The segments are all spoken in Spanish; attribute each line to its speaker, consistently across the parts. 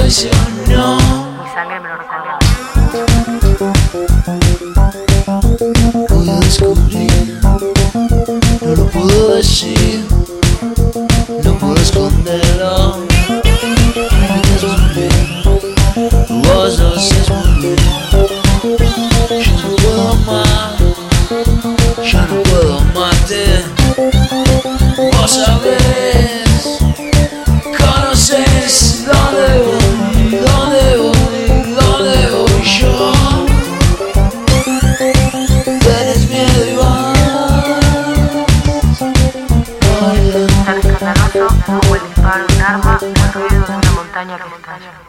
Speaker 1: más sesión, no.
Speaker 2: Mi sangre me lo recuerda.
Speaker 1: A descubrir, no lo puedo decir, no puedo esconderlo. Muy bien, vos lo haces muy bien. Yo no puedo más, ya no puedo amarte. Vos sabés,
Speaker 2: el un arma el ruido de una montaña
Speaker 1: la llegué.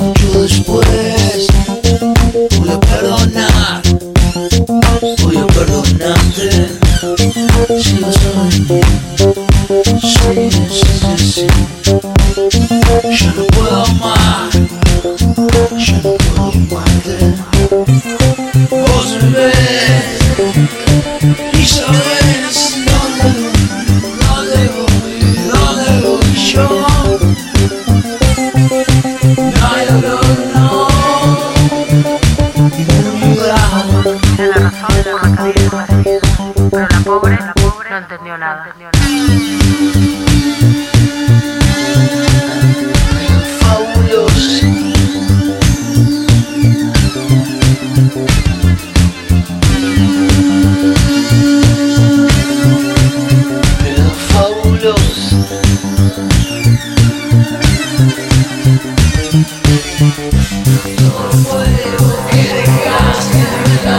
Speaker 1: Mucho después Voy a perdonarte Si a venir Sí, sí, sí, no puedo amar Ya no puedo amarte Vos me ves
Speaker 2: entendió nada. Que dejaste de la